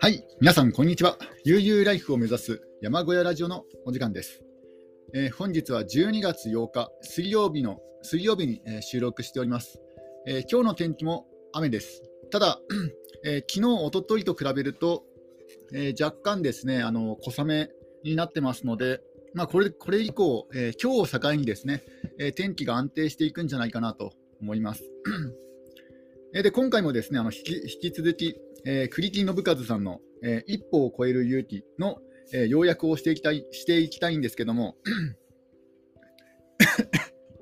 はい、皆さん、こんにちは。悠々ライフを目指す山小屋ラジオのお時間です。えー、本日は12月8日、水曜日の水曜日に、えー、収録しております、えー、今日の天気も雨です。ただ、え昨日、おとといと比べると、え若干ですね、あの小雨になってますので、まあ、これこれ以降、え今日を境にですね、え天気が安定していくんじゃないかなと思います。で今回もですねあの引き引き続き、えー、栗木信和さんの、えー、一歩を超える勇気の、えー、要約をしていきたいしていきたいんですけども、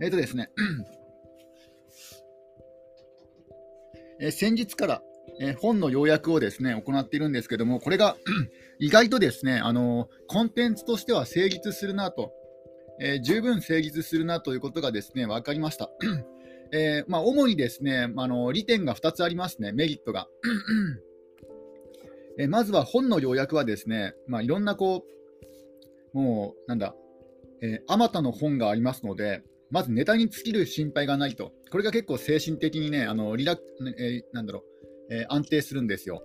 えっとですね、えー、先日から、えー、本の要約をですね行っているんですけども、これが 意外とですね、あのコンテンツとしては成立するなと、えー、十分成立するなということがですね分かりました。えー、まあ、主にですね、まあの利点が2つありますね、メリットが。えまずは本の要約はですね、まあ、いろんなこう、もうなんだ、あまたの本がありますので、まずネタに尽きる心配がないと、これが結構精神的にね、あのリラえー、なんだろう、えー、安定するんですよ。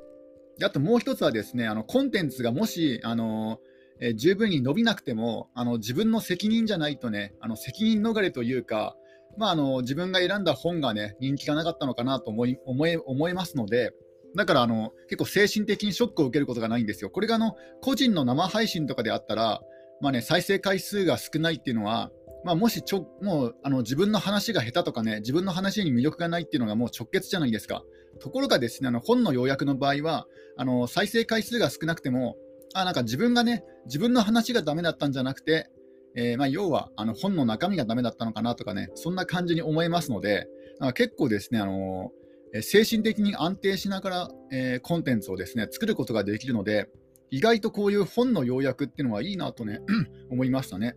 であともう一つはですね、あのコンテンツがもし、あのえー、十分に伸びなくても、あの自分の責任じゃないとね、あの責任逃れというか、まあ、あの自分が選んだ本がね、人気がなかったのかなと思い思い思いますので、だからあの結構精神的にショックを受けることがないんですよ。これがあの個人の生配信とかであったら、まあね、再生回数が少ないっていうのは、まあ、もしちょもうあの自分の話が下手とかね、自分の話に魅力がないっていうのがもう直結じゃないですか。ところがですね、あの本の要約の場合は、あの再生回数が少なくても、あなんか自分がね、自分の話がダメだったんじゃなくて、えー、まあ、要はあの本の中身がダメだったのかなとかね、そんな感じに思えますので、結構ですね、あのー精神的に安定しながら、えー、コンテンツをですね作ることができるので、意外とこういう本の要約っていうのはいいなとね 思いましたね。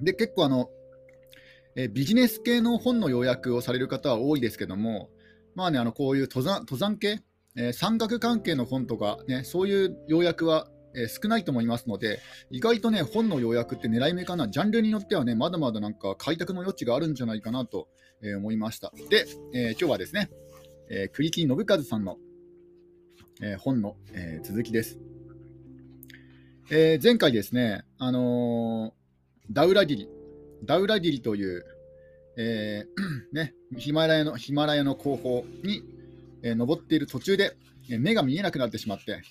で、結構あの、え、ビジネス系の本の要約をされる方は多いですけども、まあね、あのこういう登山登山系、えー、山岳関係の本とか、ね、そういう要約はえ、少ないと思いますので、意外とね、本の要約って狙い目かな、ジャンルによってはね、まだまだなんか開拓の余地があるんじゃないかなと、え、思いました。で、え、今日はですね、えー、栗木信和さんの、え本の、え続きです。え前回ですね、あのダウラギリ、ダウラギリという、え ね、ヒマラヤのヒマラヤの後方に、え登っている途中で、目が見えなくなってしまって、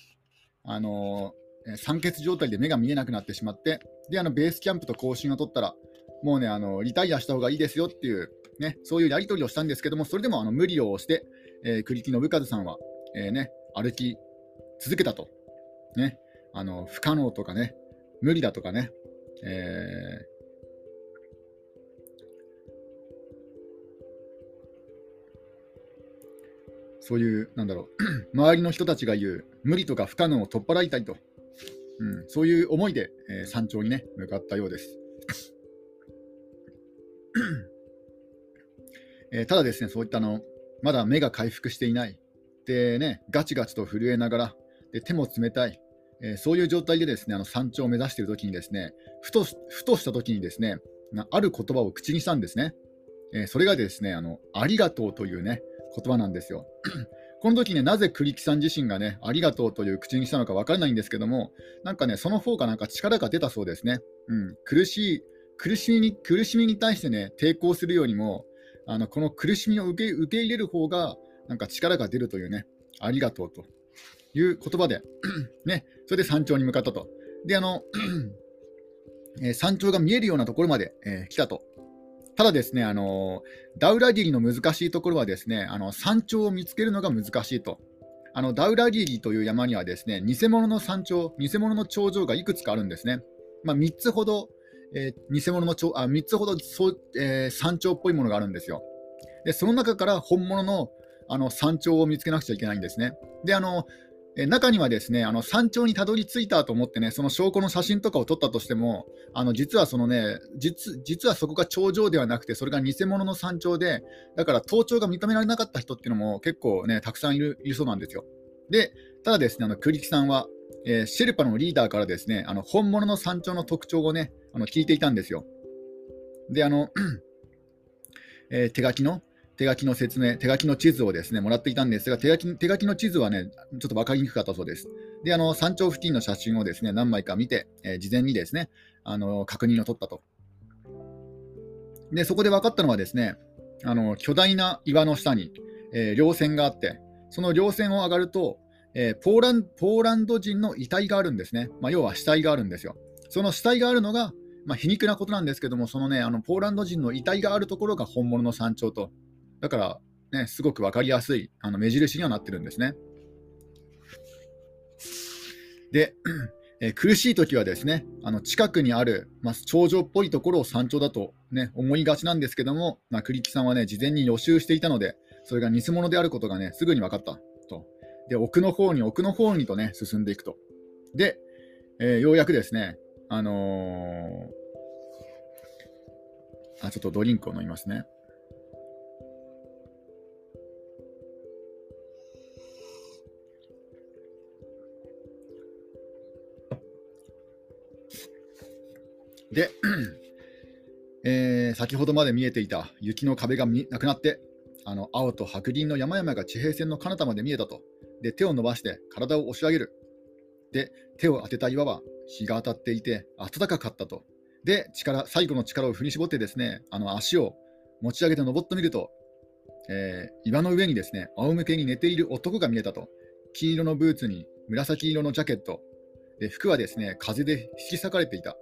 あの酸欠状態で目が見えなくなってしまって、で、あのベースキャンプと更新を取ったら、もうね、あのリタイアした方がいいですよっていう、ね、そういうやり取りをしたんですけども、それでもあの無理をして、えー、栗木信和さんは、えー、ね、歩き続けたと。ね、あの不可能とかね、無理だとかね、えーそういう、なんだろう、周りの人たちが言う、無理とか不可能を取っ払いたいと、うん、そういう思いで、えー、山頂にね、向かったようです。えー、ただですね、そういったの、まだ目が回復していない。でね、ガチガチと震えながら、で手も冷たい、えー、そういう状態でですね、あの山頂を目指しているときにですね、ふとふとしたときにですね、ある言葉を口にしたんですね。え、それがですね、あの、ありがとうというね、言葉なんですよ。この時ね、なぜ栗木さん自身がね、ありがとうという口にしたのか分からないんですけども、なんかね、その方がなんか力が出たそうですね。うん、苦しい、苦しみに、苦しみに対してね、抵抗するよりも、あのこの苦しみを受け受け入れる方が、なんか力が出るというね、ありがとうという言葉で ね、それで山頂に向かったと。で、あの、え山頂が見えるようなところまで、えー、来たとただですね、あのダウラギリの難しいところはですね、あの山頂を見つけるのが難しいと。あのダウラギリという山にはですね、偽物の山頂、偽物の頂上がいくつかあるんですね。まあ、3つほど、えー、偽物の頂あ3つほどそ、えー、山頂っぽいものがあるんですよ。で、その中から本物のあの山頂を見つけなくちゃいけないんですね。で、あのえ中にはですねあの山頂にたどり着いたと思ってねその証拠の写真とかを撮ったとしてもあの実はそのね実はそこが頂上ではなくてそれが偽物の山頂でだから登頂が認められなかった人っていうのも結構ねたくさんいるいるそうなんですよ。でただですねあの栗木さんは、えー、シェルパのリーダーからですねあの本物の山頂の特徴をねあの聞いていたんですよ。であの、えー、手書きの手書きの説明、手書きの地図をですねもらっていたんですが、手書き手書きの地図はね、ちょっと分かりにくかったそうです。で、あの山頂付近の写真をですね何枚か見て、えー、事前にですねあの確認を取ったと。で、そこで分かったのはですね、あの巨大な岩の下に、えー、稜線があって、その稜線を上がると、えー、ポーランポーランド人の遺体があるんですね。まあ、要は死体があるんですよ。その死体があるのが、まあ、皮肉なことなんですけども、そのね、あのポーランド人の遺体があるところが本物の山頂と。だから、ね、すごく分かりやすいあの目印にはなってるんですね。で、えー、苦しい時はですね、あの近くにある、まあ、頂上っぽいところを山頂だと、ね、思いがちなんですけども、まあ、栗木さんはね、事前に予習していたので、それが偽物であることがね、すぐに分かったと。で、奥の方に奥の方にとね、進んでいくと。で、えー、ようやくですね、あのー、あ、ちょっとドリンクを飲みますね。で、えー、先ほどまで見えていた雪の壁がなくなって、あの青と白銀の山々が地平線の彼方まで見えたと。で、手を伸ばして体を押し上げる。で、手を当てた岩は日が当たっていて暖かかったと。で、力最後の力を振り絞ってですね、あの足を持ち上げて登ってみると、えー、岩の上にですね、仰向けに寝ている男が見えたと。黄色のブーツに紫色のジャケット。で服はですね、風で引き裂かれていた。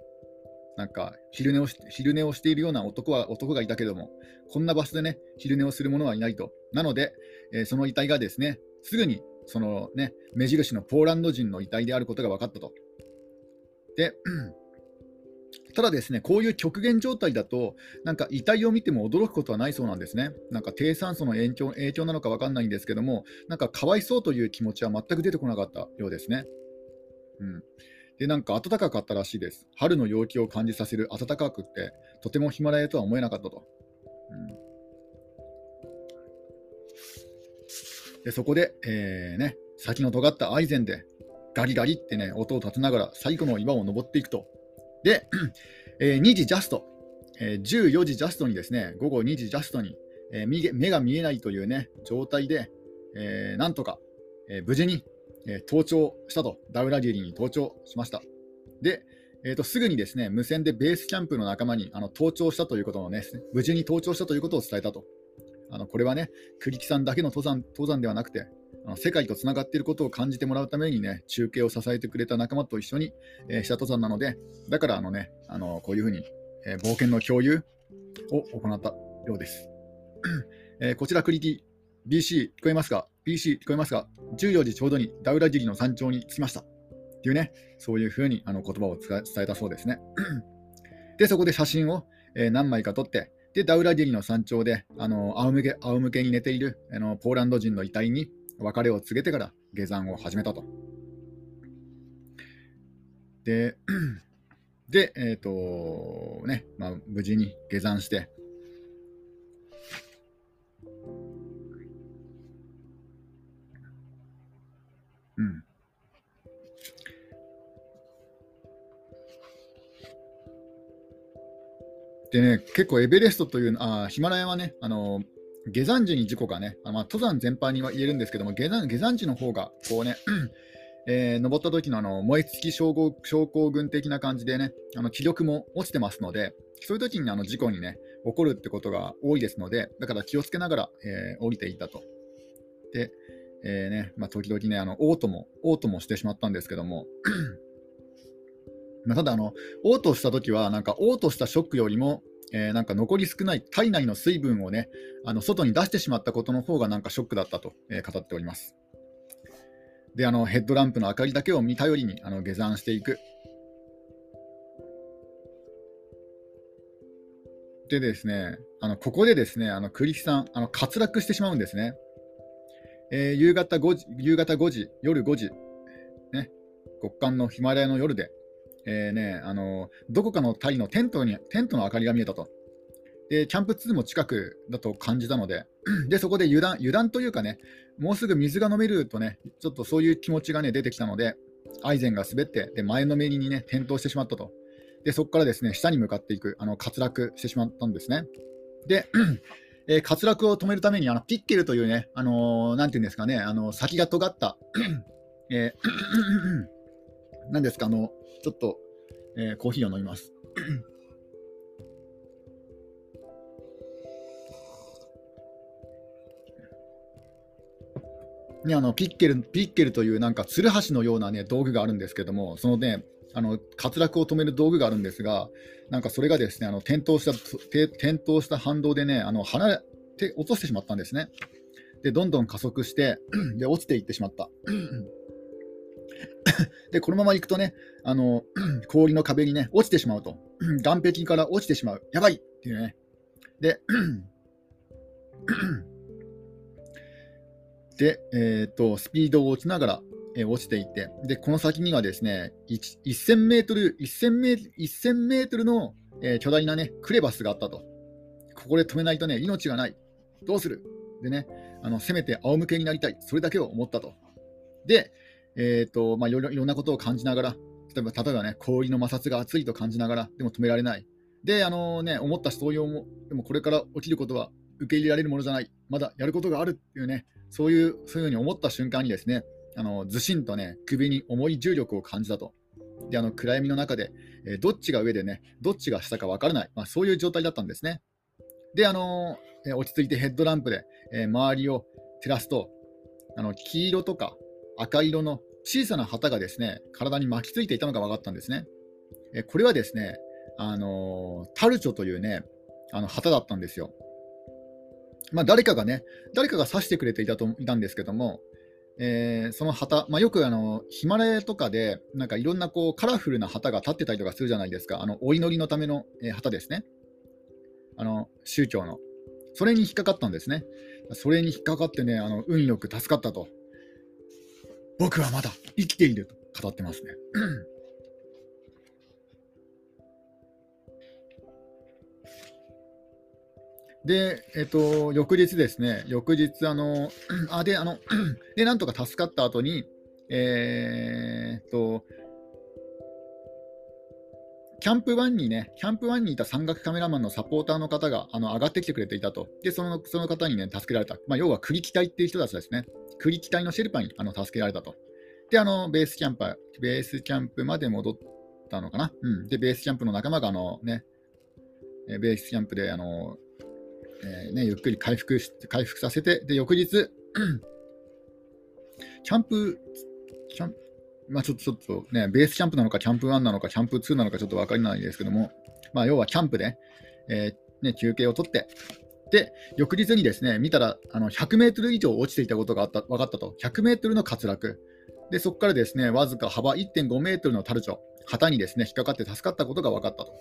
なんか昼寝をし昼寝をしているような男は男がいたけども、こんな場所でね、昼寝をする者はいないと。なので、えー、その遺体がですね、すぐにそのね、目印のポーランド人の遺体であることが分かったと。で、ただですね、こういう極限状態だと、なんか遺体を見ても驚くことはないそうなんですね。なんか低酸素の影響影響なのか分かんないんですけども、なんかかわいそうという気持ちは全く出てこなかったようですね。うん。で、なんか暖かかったらしいです。春の陽気を感じさせる暖かくって、とてもヒマラヤとは思えなかったと。うん、でそこで、えーね、先の尖ったアイゼンでガリガリってね、音を立てながら最後の岩を登っていくと。で、えー、2時ジャスト、えー、14時ジャストにですね、午後2時ジャストに、えー、目が見えないというね、状態で、えー、なんとか、えー、無事にえー、登頂したと、ダウラギリに登頂しました。で、えーと、すぐにですね無線でベースキャンプの仲間にあの登頂したということをね、無事に登頂したということを伝えたと。あのこれはね、栗木さんだけの登山登山ではなくて、あの世界とつながっていることを感じてもらうためにね、中継を支えてくれた仲間と一緒に、えー、した登山なので、だからあのね、あのこういうふうに、えー、冒険の共有を行ったようです。えー、こちらクリティ BC 聞こえますか ?BC 聞こえますか ?14 時ちょうどにダウラジリの山頂に着きました。っていうね、そういうふうにあの言葉を伝えたそうですね。で、そこで写真を、えー、何枚か撮って、で、ダウラディリの山頂で、あの仰向け仰向けに寝ているあのポーランド人の遺体に別れを告げてから下山を始めたと。で、で、えっ、ー、と、ね、まあ、無事に下山して、でね、結構エベレストというあヒマラヤはね、あの下山時に事故がね、あまあ、登山全般には言えるんですけども、下山下山時の方がこうね、えー、登った時のあの燃え尽き症候症候群的な感じでね、あの気力も落ちてますので、そういう時にあの事故にね、起こるってことが多いですので、だから気をつけながら、えー、降りていったと。で、えー、ね、まあ、時々ね、あの、嘔吐も、嘔吐もしてしまったんですけども、まあ、ただ、あの、嘔吐した時は、なんか、嘔吐したショックよりも、えー、なんか残り少ない体内の水分をね、あの外に出してしまったことの方がなんかショックだったと、えー、語っております。で、あのヘッドランプの明かりだけを見頼りにあの下山していく。でですね、あのここでですね、あの栗木さん、あの滑落してしまうんですね。えー、夕方5時、夕方5時、夜5時、ね、極寒のヒマラヤの夜で、えーね、あのどこかのタイのテントにテントの明かりが見えたと。で、キャンプ2も近くだと感じたので、でそこで油断油断というかね、もうすぐ水が飲めるとね、ちょっとそういう気持ちが、ね、出てきたので、アイゼンが滑って、で前のめりに、ね、転倒してしまったと。でそこからですね下に向かっていく、あの滑落してしまったんですね。で、えー、滑落を止めるためにあのピッケルというね、あのー、なんていうんですかね、あの先が尖った、えー、なんですか、あのちょっと、えー、コーヒーを飲みます。ね、あのピッケルピッケルというなんかつるはしのような、ね、道具があるんですけども、そのね、あの滑落を止める道具があるんですが、なんかそれがですね、あの転倒した転倒した反動でね、あの離れて落としてしまったんですね。で、どんどん加速して で落ちていってしまった。で、このまま行くとね、あの 氷の壁にね、落ちてしまうと。岸壁から落ちてしまう。やばいっていうね。で、で、えーと、スピードを落ちながら、えー、落ちていって、でこの先にはですね1000メートル、1000メ1000メートルの、えー、巨大な、ね、クレバスがあったと。ここで止めないとね、命がない。どうする？でね、あのせめて仰向けになりたい。それだけを思ったと。で、えーとまあ、いろいろんなことを感じながら、例えば例えばね、氷の摩擦が熱いと感じながら、でも止められない。で、あのね、思ったそういうも、でもこれから起きることは受け入れられるものじゃない。まだやることがあるっていうね、そういう、そういうふうに思った瞬間にですね、あのずしんとね、首に重い重力を感じたと。で、あの暗闇の中で、えー、どっちが上でね、どっちが下か分からない、まあ、そういう状態だったんですね。で、あのー、落ち着いてヘッドランプで、えー、周りを照らすと、あの黄色とか赤色の小さな旗がですね、体に巻きついていたのが分かったんですね。えこれはですね、あのタルチョというね、あの旗だったんですよ。まあ、誰かがね、誰かが指してくれていたといたんですけども、えー、その旗、まあ、よくあのヒマラヤとかで、なんかいろんなこうカラフルな旗が立ってたりとかするじゃないですか、あのお祈りのための、旗ですね、あの宗教の。それに引っかかったんですね。それに引っかかってね、あの運よく助かったと。僕はまだ生きていると語ってますね。で、えっと、翌日ですね、翌日、あの、あ、で、あの、で、なんとか助かった後に、えー、っと、キャンプ1にね、キャンプ1にいた山岳カメラマンのサポーターの方があの上がってきてくれていたと。で、そのその方にね、助けられた。まあ、要は栗木隊っていう人たちですね。栗木隊のシェルパにあの助けられたと。で、あの、ベースキャンプ、ベースキャンプまで戻ったのかな。うん。で、ベースキャンプの仲間があのね、ベースキャンプであのえー、ね、ゆっくり回復し回復させて、で、翌日、キャンプ、キャンまあ、ちょっとちょっとね、ベースキャンプなのか、キャンプ1なのか、キャンプ2なのか、ちょっと分からないですけども、まあ、要はキャンプで、えー、ね、休憩を取って、で、翌日にですね、見たら、あの100メートル以上落ちていたことがあった分かったと、100メートルの滑落。で、そこからですね、わずか幅1.5メートルのタルチョ、旗にですね、引っかかって助かったことが分かったと。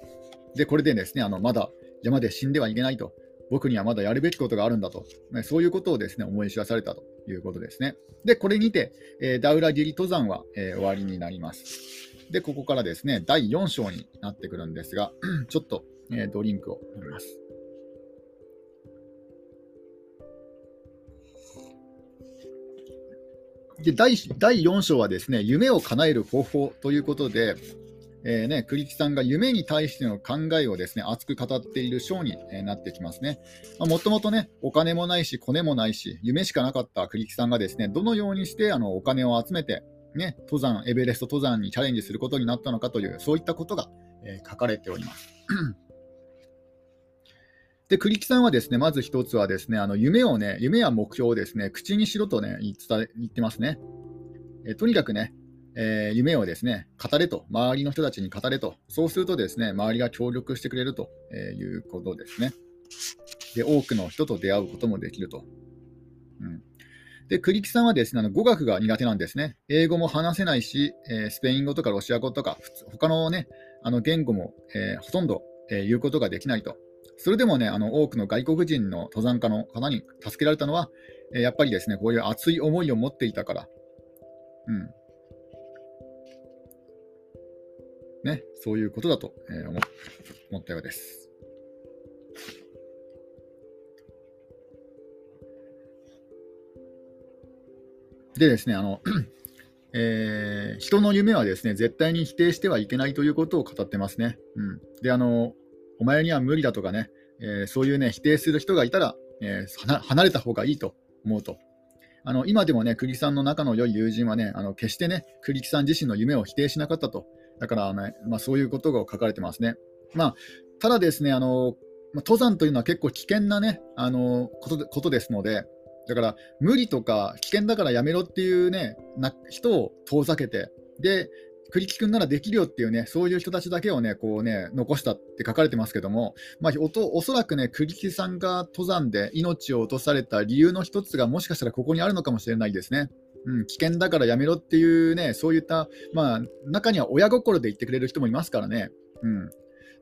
で、これでですね、あのまだ山で死んではいけないと。僕にはまだやるべきことがあるんだと、ね、そういうことをですね思い知らされたということですね。で、これにて、えー、ダウラギリ登山は、えー、終わりになります。で、ここからですね、第4章になってくるんですが、ちょっと、えー、ドリンクを飲みます。で第第4章はですね、夢を叶える方法ということで、えーね、栗木さんが夢に対しての考えをですね熱く語っている章に、なってきますね。もともとね、お金もないし、コネもないし、夢しかなかった栗木さんがですねどのようにしてあのお金を集めて、ね、登山、エベレスト登山にチャレンジすることになったのかという、そういったことが、えー、書かれております。で、栗木さんはですね、まず一つはですね、あの夢をね、夢や目標をですね、口にしろとね、言ってますね。えとにかくね、えー、夢をですね、語れと、周りの人たちに語れと、そうするとですね、周りが協力してくれるということですね。で、多くの人と出会うこともできると。うん、で、栗木さんはですね、あの語学が苦手なんですね。英語も話せないし、えー、スペイン語とかロシア語とか、他のね、あの言語も、えー、ほとんど、えー、言うことができないと。それでもね、あの多くの外国人の登山家の方に助けられたのは、えやっぱりですね、こういう熱い思いを持っていたから。うん、ね、そういうことだと、え思ったようです。でですね、あの、えー、人の夢はですね、絶対に否定してはいけないということを語ってますね。うん、で、あの、お前には無理だとかね、えー、そういうね、否定する人がいたら、えー、離れた方がいいと思うと。あの今でもね、栗木さんの仲の良い友人はね、あの決してね、栗木さん自身の夢を否定しなかったと。だから、ね、まあ、そういうことが書かれてますね。まあ、ただですね、あの登山というのは結構危険なね、あのことですので、だから無理とか危険だからやめろっていうね、な人を遠ざけて、で、栗木君ならできるよっていうね、そういう人たちだけをね、こうね、残したって書かれてますけども、まあ、おおそらくね、栗木さんが登山で命を落とされた理由の一つが、もしかしたらここにあるのかもしれないですね。うん、危険だからやめろっていうね、そういった、まあ、中には親心で言ってくれる人もいますからね。うん。だ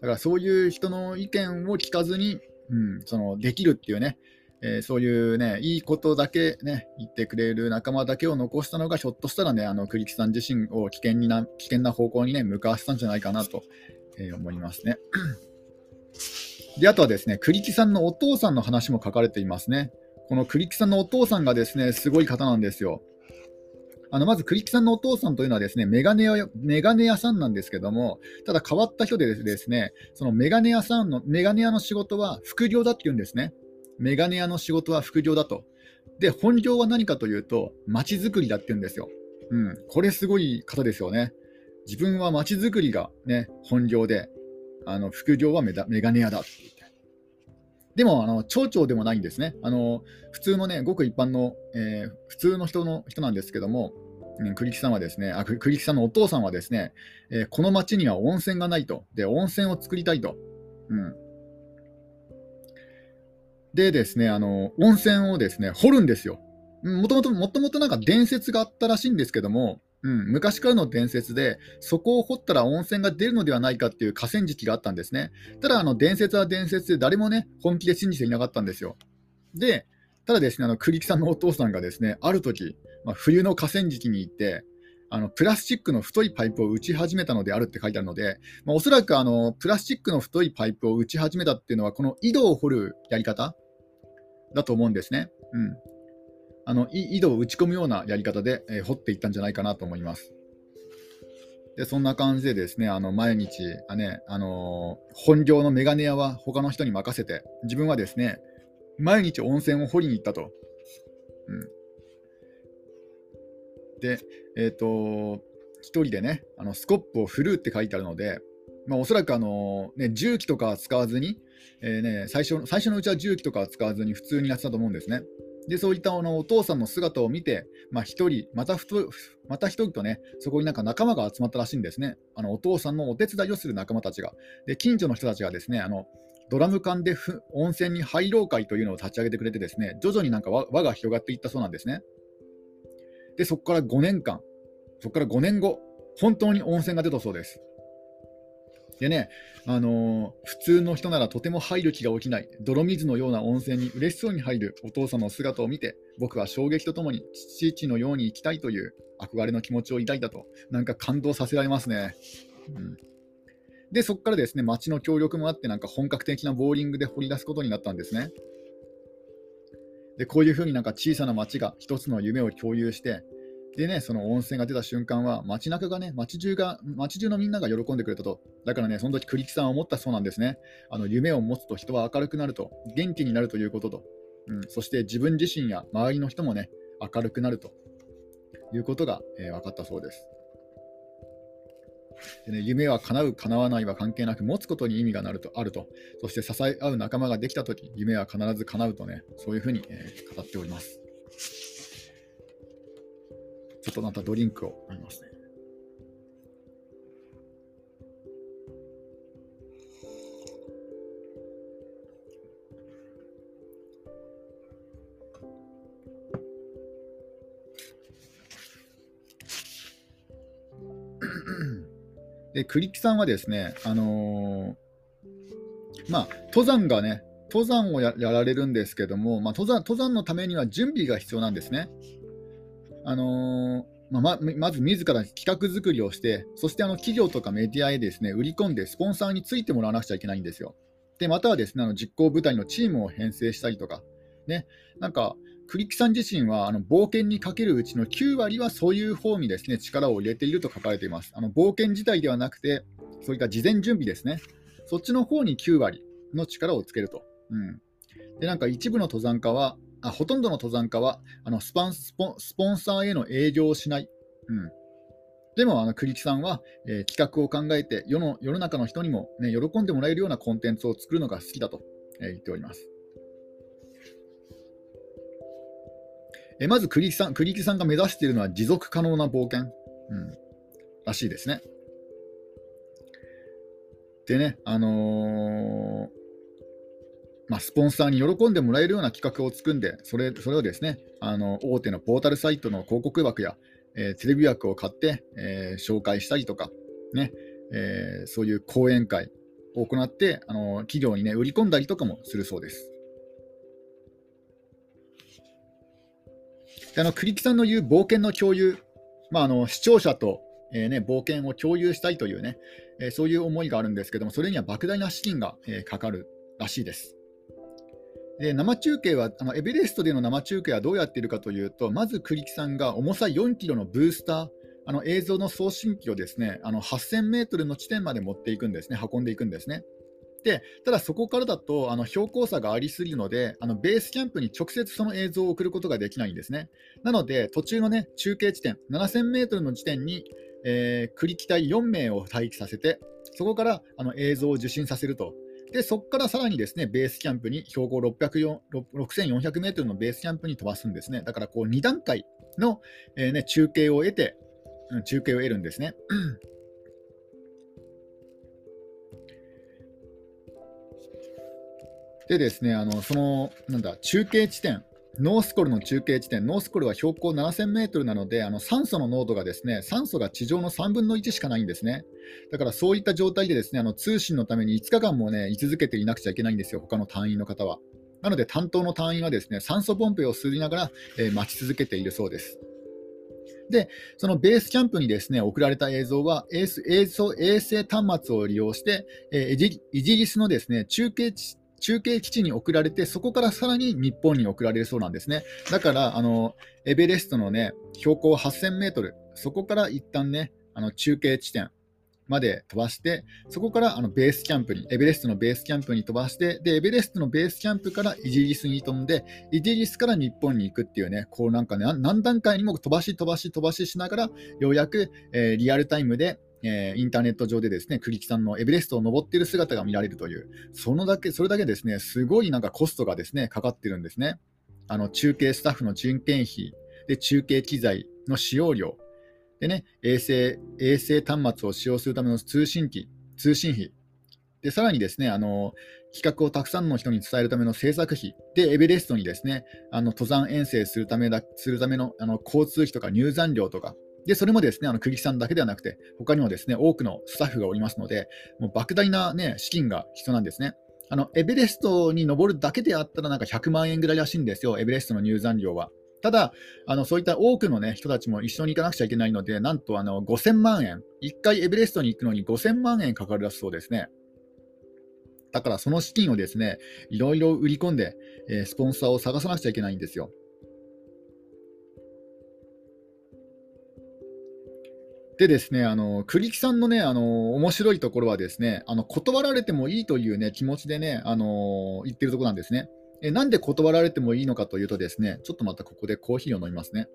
からそういう人の意見を聞かずに、うん、そのできるっていうね、えー、そういうね、いいことだけね、言ってくれる仲間だけを残したのが、ひょっとしたらね、あの栗木さん自身を危険にな危険な方向にね、向かわせたんじゃないかなと、えー、思いますね。で、あとはですね、栗木さんのお父さんの話も書かれていますね。この栗木さんのお父さんがですね、すごい方なんですよ。あのまず栗木さんのお父さんというのはですねメガネ屋メガネ屋さんなんですけども、ただ変わった人でですね、そのメガネ屋さんのメガネ屋の仕事は副業だっていうんですね。メガネ屋の仕事は副業だと。で、本業は何かというと、街づくりだって言うんですよ。うん、これすごい方ですよね。自分は街づくりが、ね、本業で、あの副業はメメガネ屋だって。でも、あの町長でもないんですね。あの普通のね、ごく一般の、えー、普通の人の人なんですけども、うん、栗木さんはですね、あ栗木さんのお父さんはですね、えー、この町には温泉がないと。で、温泉を作りたいと。うん、でですね、あの、温泉をですね、掘るんですよ。もともと、もともとなんか伝説があったらしいんですけども、うん、昔からの伝説で、そこを掘ったら温泉が出るのではないかっていう河川敷があったんですね。ただ、あの伝説は伝説で誰もね、本気で信じていなかったんですよ。で、ただですね、あの栗木さんのお父さんがですね、ある時、まあ、冬の河川敷に行って、あのプラスチックの太いパイプを打ち始めたのであるって書いてあるので、まあ、おそらくあのプラスチックの太いパイプを打ち始めたっていうのは、この井戸を掘るやり方、だと思うんですね。うん、あの井戸を打ち込むようなやり方で、えー、掘っていったんじゃないかなと思います。でそんな感じでですね、あの毎日、あねあのー、本業のメガネ屋は他の人に任せて、自分はですね、毎日温泉を掘りに行ったと。うん、で、えっ、ー、と、1人でね、あのスコップを振るって書いてあるので、まあ、おそらくあの、ね、重機とかは使わずに、えーね、最初最初のうちは重機とかは使わずに普通にやってたと思うんですね。でそういったあのお父さんの姿を見て、まあ、1人、またふとまた1人とね、そこになんか仲間が集まったらしいんですね。あのお父さんのお手伝いをする仲間たちが。で近所の人たちがですね、あのドラム缶で温泉に入ろう会というのを立ち上げてくれて、ですね徐々になんか輪が広がっていったそうなんですね。で、そこから5年間、そこから5年後、本当に温泉が出たそうです。でね、あのー、普通の人ならとても入る気が起きない、泥水のような温泉に嬉しそうに入るお父さんの姿を見て、僕は衝撃とともに父のように生きたいという憧れの気持ちを抱いたと、なんか感動させられますね。うんで、そこからですね、町の協力もあって、なんか本格的なボーリングで掘り出すことになったんですね。で、こういうふうになんか小さな町が一つの夢を共有して、でね、その温泉が出た瞬間は、街中がね、街中が、街中のみんなが喜んでくれたと。だからね、その時栗木さんは思ったそうなんですね。あの夢を持つと人は明るくなると、元気になるということと、うん、そして自分自身や周りの人もね、明るくなるということが、えー、分かったそうです。でね、夢は叶う、叶わないは関係なく、持つことに意味がなるとあると、そして支え合う仲間ができたとき、夢は必ず叶うとね、そういうふうに、えー、語っております。ちょっとまたドリンクを飲みますね。で栗木さんはですね、あのー、まあ、登山がね、登山をやられるんですけども、まあ、登山登山のためには準備が必要なんですね。あの、まあ、ままず自ら企画作りをして、そしてあの企業とかメディアへですね売り込んで、スポンサーについてもらわなくちゃいけないんですよ。で、またはですねあの実行部隊のチームを編成したりとか、ね、なんか、栗木さん自身はあの冒険にかけるうちの9割はそういう方にですね力を入れていると書かれています。あの冒険自体ではなくて、そういった事前準備ですね、そっちの方に9割の力をつけると。うんでなんか一部の登山家は、あほとんどの登山家はあのスパンスポスポンサーへの営業をしない。うんでも、あの栗木さんは、えー、企画を考えて世の、世の中の人にも、ね、喜んでもらえるようなコンテンツを作るのが好きだと、えー、言っております。え、まず栗木さん、栗木さんが目指しているのは持続可能な冒険、うん、らしいですね。でね、あのまあ、スポンサーに喜んでもらえるような企画を作んで、それそれをですねあの大手のポータルサイトの広告枠や、えー、テレビ枠を買って、えー、紹介したりとか、ねえー、そういう講演会を行ってあの企業に、ね、売り込んだりとかもするそうです。であの栗木さんの言う冒険の共有、まあ、あの視聴者と、えーね、冒険を共有したいというね、えー、そういう思いがあるんですけども、それには莫大な資金が、えー、かかるらしいです。で生中継はあのエベレストでの生中継はどうやっているかというと、まず栗木さんが重さ4キロのブースター、あの映像の送信機をですねあの8000メートルの地点まで持っていくんですね、運んでいくんですね。でただそこからだとあの標高差がありすぎるので、あのベースキャンプに直接その映像を送ることができないんですね。なので、途中の、ね、中継地点、7000メートルの地点に、えー、栗木隊4名を待機させて、そこからあの映像を受信させるとで、そこからさらにですね、ベースキャンプに、標高6400メートルのベースキャンプに飛ばすんですね。だからこう2段階の、えー、ね、中継を得て、中継を得るんですね。でですね、あのそのなんだ中継地点ノースコルの中継地点、ノースコルは標高7000メートルなので、あの酸素の濃度がですね、酸素が地上の3分の1しかないんですね。だからそういった状態でですね、あの通信のために5日間もね、居続けていなくちゃいけないんですよ、他の隊員の方は。なので担当の隊員はですね、酸素ポンプを吸いながら、えー、待ち続けているそうです。で、そのベースキャンプにですね送られた映像は衛星衛星端末を利用して、えー、イギリスのですね中継地中継基地に送られて、そこからさらに日本に送られるそうなんですね。だから、あのエベレストの、ね、標高8000メートル、そこから一旦ね、あの中継地点まで飛ばして、そこからあのベースキャンプに、エベレストのベースキャンプに飛ばして、で、エベレストのベースキャンプからイギリスに飛んで、イギリスから日本に行くっていうね、こうなんかね、何段階にも飛ばし飛ばし飛ばししながら、ようやく、えー、リアルタイムでえー、インターネット上でですね、栗木さんのエベレストを登っている姿が見られるという、そのだけ、それだけですね、すごいなんかコストがですね、かかってるんですね。あの、中継スタッフの人件費、で、中継機材の使用量、でね、衛星、衛星端末を使用するための通信機、通信費、で、さらにですね、あの、企画をたくさんの人に伝えるための制作費、で、エベレストにですね、あの登山遠征するためだするためのあの交通費とか入山料とか、で、それもですね、あの、栗木さんだけではなくて、他にもですね、多くのスタッフがおりますので、もう莫大なね、資金が必要なんですね。あの、エベレストに登るだけであったらなんか100万円ぐらいらしいんですよ、エベレストの入山料は。ただ、あのそういった多くの、ね、人たちも一緒に行かなくちゃいけないので、なんとあの5000万円、1回エベレストに行くのに5000万円かかるらしそうですね。だからその資金をですね、いろいろ売り込んで、えー、スポンサーを探さなくちゃいけないんですよ。でですね、あの栗木さんのね、あの面白いところはですね、あの断られてもいいというね気持ちでね、あの言ってるところなんですね。えなんで断られてもいいのかというとですね、ちょっとまたここでコーヒーを飲みますね。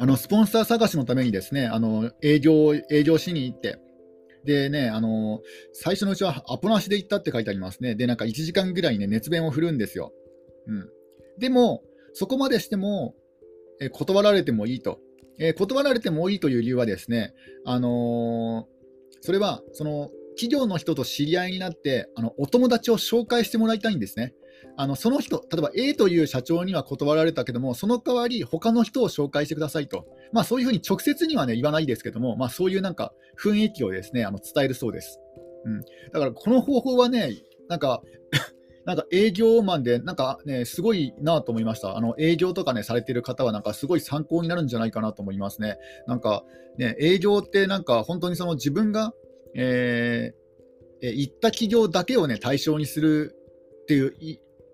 あのスポンサー探しのためにですね、あの営業営業しに行って、でね、あの最初のうちはアポなしで行ったって書いてありますね。で、なんか1時間ぐらいね、熱弁を振るんですよ。うん、でも、そこまでしても、え断られてもいいと、え断られてもいいという理由はですね、あの、それはその企業の人と知り合いになってあのお友達を紹介してもらいたいんですね。あのその人、例えば A という社長には断られたけども、その代わり他の人を紹介してくださいと、まあ、そういうふうに直接には、ね、言わないですけども、まあ、そういうなんか雰囲気をですねあの伝えるそうです。うん、だからこの方法はね、なんかなんか営業マンで、なんかね、すごいなと思いました。あの営業とかね、されてる方は、なんかすごい参考になるんじゃないかなと思いますね。なんかね、営業ってなんか本当にその自分が、えー、行った企業だけをね、対象にするっていう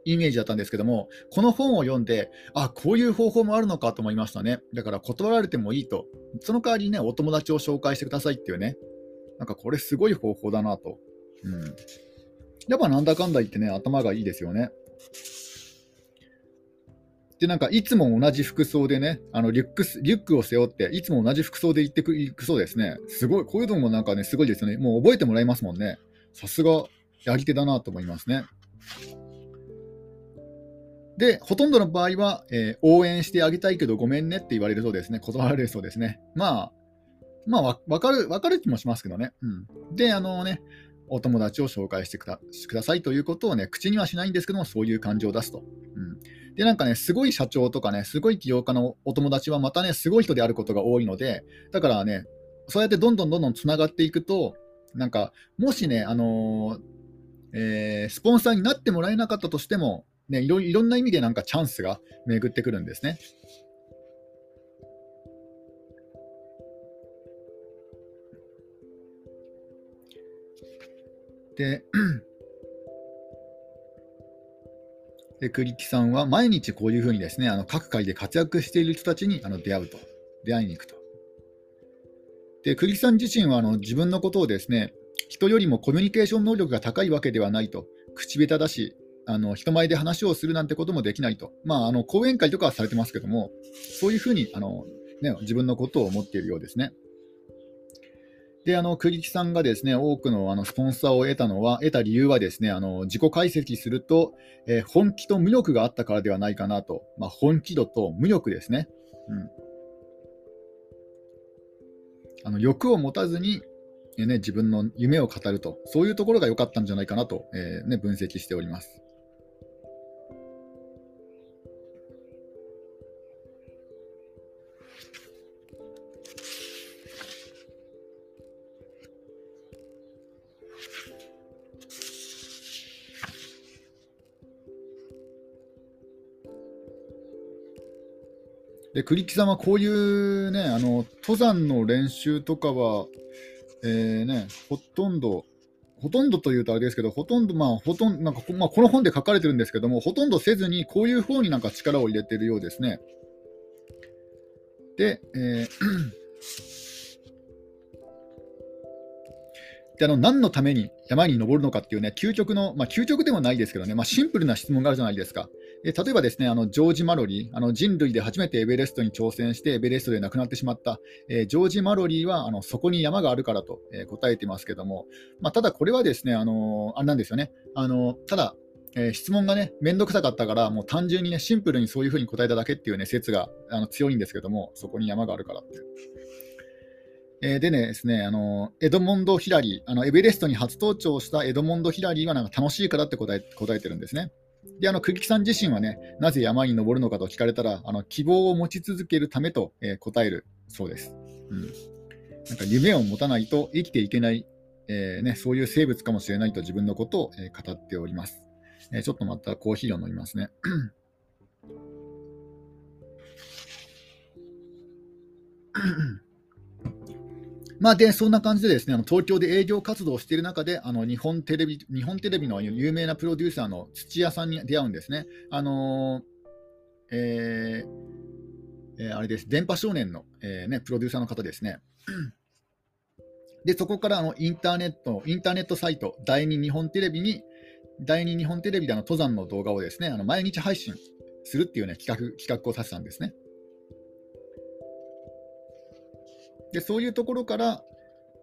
イメージだったんですけども、この本を読んで、あ、こういう方法もあるのかと思いましたね。だから断られてもいいと。その代わりね、お友達を紹介してくださいっていうね。なんかこれすごい方法だなとうん。やっぱなんだかんだ言ってね、頭がいいですよね。で、なんか、いつも同じ服装でね、あのリュックスリュックを背負って、いつも同じ服装で行ってくいくそうですね。すごい、こういうのもなんかね、すごいですよね。もう覚えてもらえますもんね。さすが、やり手だなと思いますね。で、ほとんどの場合は、えー、応援してあげたいけどごめんねって言われるそうですね。断られるそうですね。まあ、まあ、わかる、わかる気もしますけどね。うん。で、あのね、お友達を紹介してくだくださいということをね、口にはしないんですけども、そういう感情を出すと。うん。で、なんかね、すごい社長とかね、すごい起業家のお友達はまたね、すごい人であることが多いので、だからね、そうやってどんどんどんどんつながっていくと、なんか、もしね、あのー、えー、スポンサーになってもらえなかったとしても、ね、いろいろんな意味でなんかチャンスが巡ってくるんですね。で、栗木さんは毎日こういうふうにですね、あの各界で活躍している人たちにあの出会うと、出会いに行くと。で、栗木さん自身はあの自分のことをですね、人よりもコミュニケーション能力が高いわけではないと、口下手だし、あの人前で話をするなんてこともできないと、まあ、あの講演会とかはされてますけども、そういうふうにあの、ね、自分のことを思っているようですね。で、あの、栗木さんがですね、多くのあのスポンサーを得たのは、得た理由はですね、あの自己解析すると、えー、本気と無力があったからではないかなと、まあ、本気度と無力ですね。うん、あの欲を持たずに、えね、自分の夢を語ると、そういうところが良かったんじゃないかなと、えーね、分析しております。で、栗木さんはこういうね、あの、登山の練習とかは、えー、ね、ほとんど、ほとんどというとあれですけど、ほとんど、まあ、ほとんど、なんか、まあ、この本で書かれてるんですけども、ほとんどせずに、こういう方になんか力を入れてるようですね。で、えーであの何のために山に登るのかっていうね、究極の、まあ、究極でもないですけどね、まあ、シンプルな質問があるじゃないですか。え例えばですね、あのジョージ・マロリー、あの人類で初めてエベレストに挑戦して、エベレストで亡くなってしまった、えー、ジョージ・マロリーはあのそこに山があるからと、えー、答えてますけども、まあ、ただこれはですね、あのあれなんですよね、あのただ、えー、質問がね、めんどくさかったから、もう単純にね、シンプルにそういうふうに答えただけっていうね、説があの強いんですけども、そこに山があるからって。え、でねですね、あのエドモンド・ヒラリーあの、エベレストに初登頂したエドモンド・ヒラリーはなんか楽しいからって答え答えてるんですね。で、あの、久木さん自身はね、なぜ山に登るのかと聞かれたら、あの、希望を持ち続けるためと、えー、答えるそうです。うん。なんか夢を持たないと生きていけない、えー、ね、そういう生物かもしれないと自分のことを、えー、語っております。えちょっとまたコーヒーを飲みますね。まあ、で、そんな感じでですね、あの東京で営業活動をしている中で、あの日本テレビ日本テレビの有名なプロデューサーの土屋さんに出会うんですね。あのー、えー、えー、あれです、電波少年の、えーね、プロデューサーの方ですね。で、そこからあのインターネット、インターネットサイト、第二日本テレビに、第二日本テレビであの登山の動画をですね、あの毎日配信するっていう、ね、企画企画をさせたんですね。でそういうところから、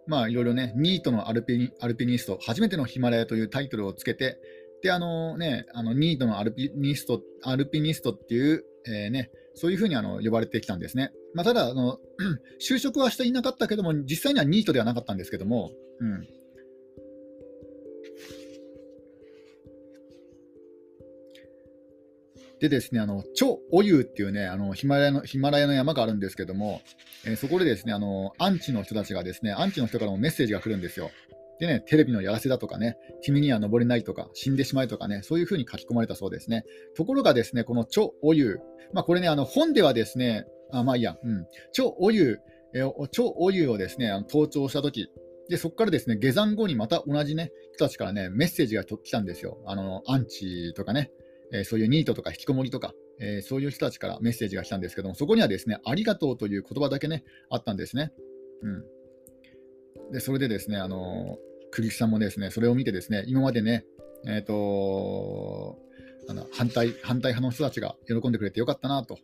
まあ、いろいろね、ニートのアルピアルピニスト、初めてのヒマラヤというタイトルをつけて、で、あのね、あのニートのアルピニスト、アルピニストっていう、えー、ね、そういうふうにあの呼ばれてきたんですね。まあ、ただあの、就職はしていなかったけども、実際にはニートではなかったんですけども、うん、でですね、あの、超お湯っていうね、あのヒマラヤの、ヒマラヤの山があるんですけども、え、そこでですね、あの、アンチの人たちがですね、アンチの人からもメッセージが来るんですよ。でね、テレビのやらせだとかね、君には登れないとか、死んでしまえとかね、そういうふうに書き込まれたそうですね。ところがですね、この超お湯、まあこれね、あの本ではですね、あまあいいや、うん、超お湯、えー、超お湯をですね、あの盗聴したとき、で、そこからですね、下山後にまた同じね、人たちからね、メッセージが来たんですよ。あの、アンチとかね、えそういうニートとか引きこもりとか、えそういう人たちからメッセージが来たんですけども、そこにはですね、ありがとうという言葉だけね、あったんですね。うん。で、それでですね、あの栗木さんもですね、それを見てですね、今までね、えっ、とあの反対、反対派の人たちが喜んでくれてよかったなと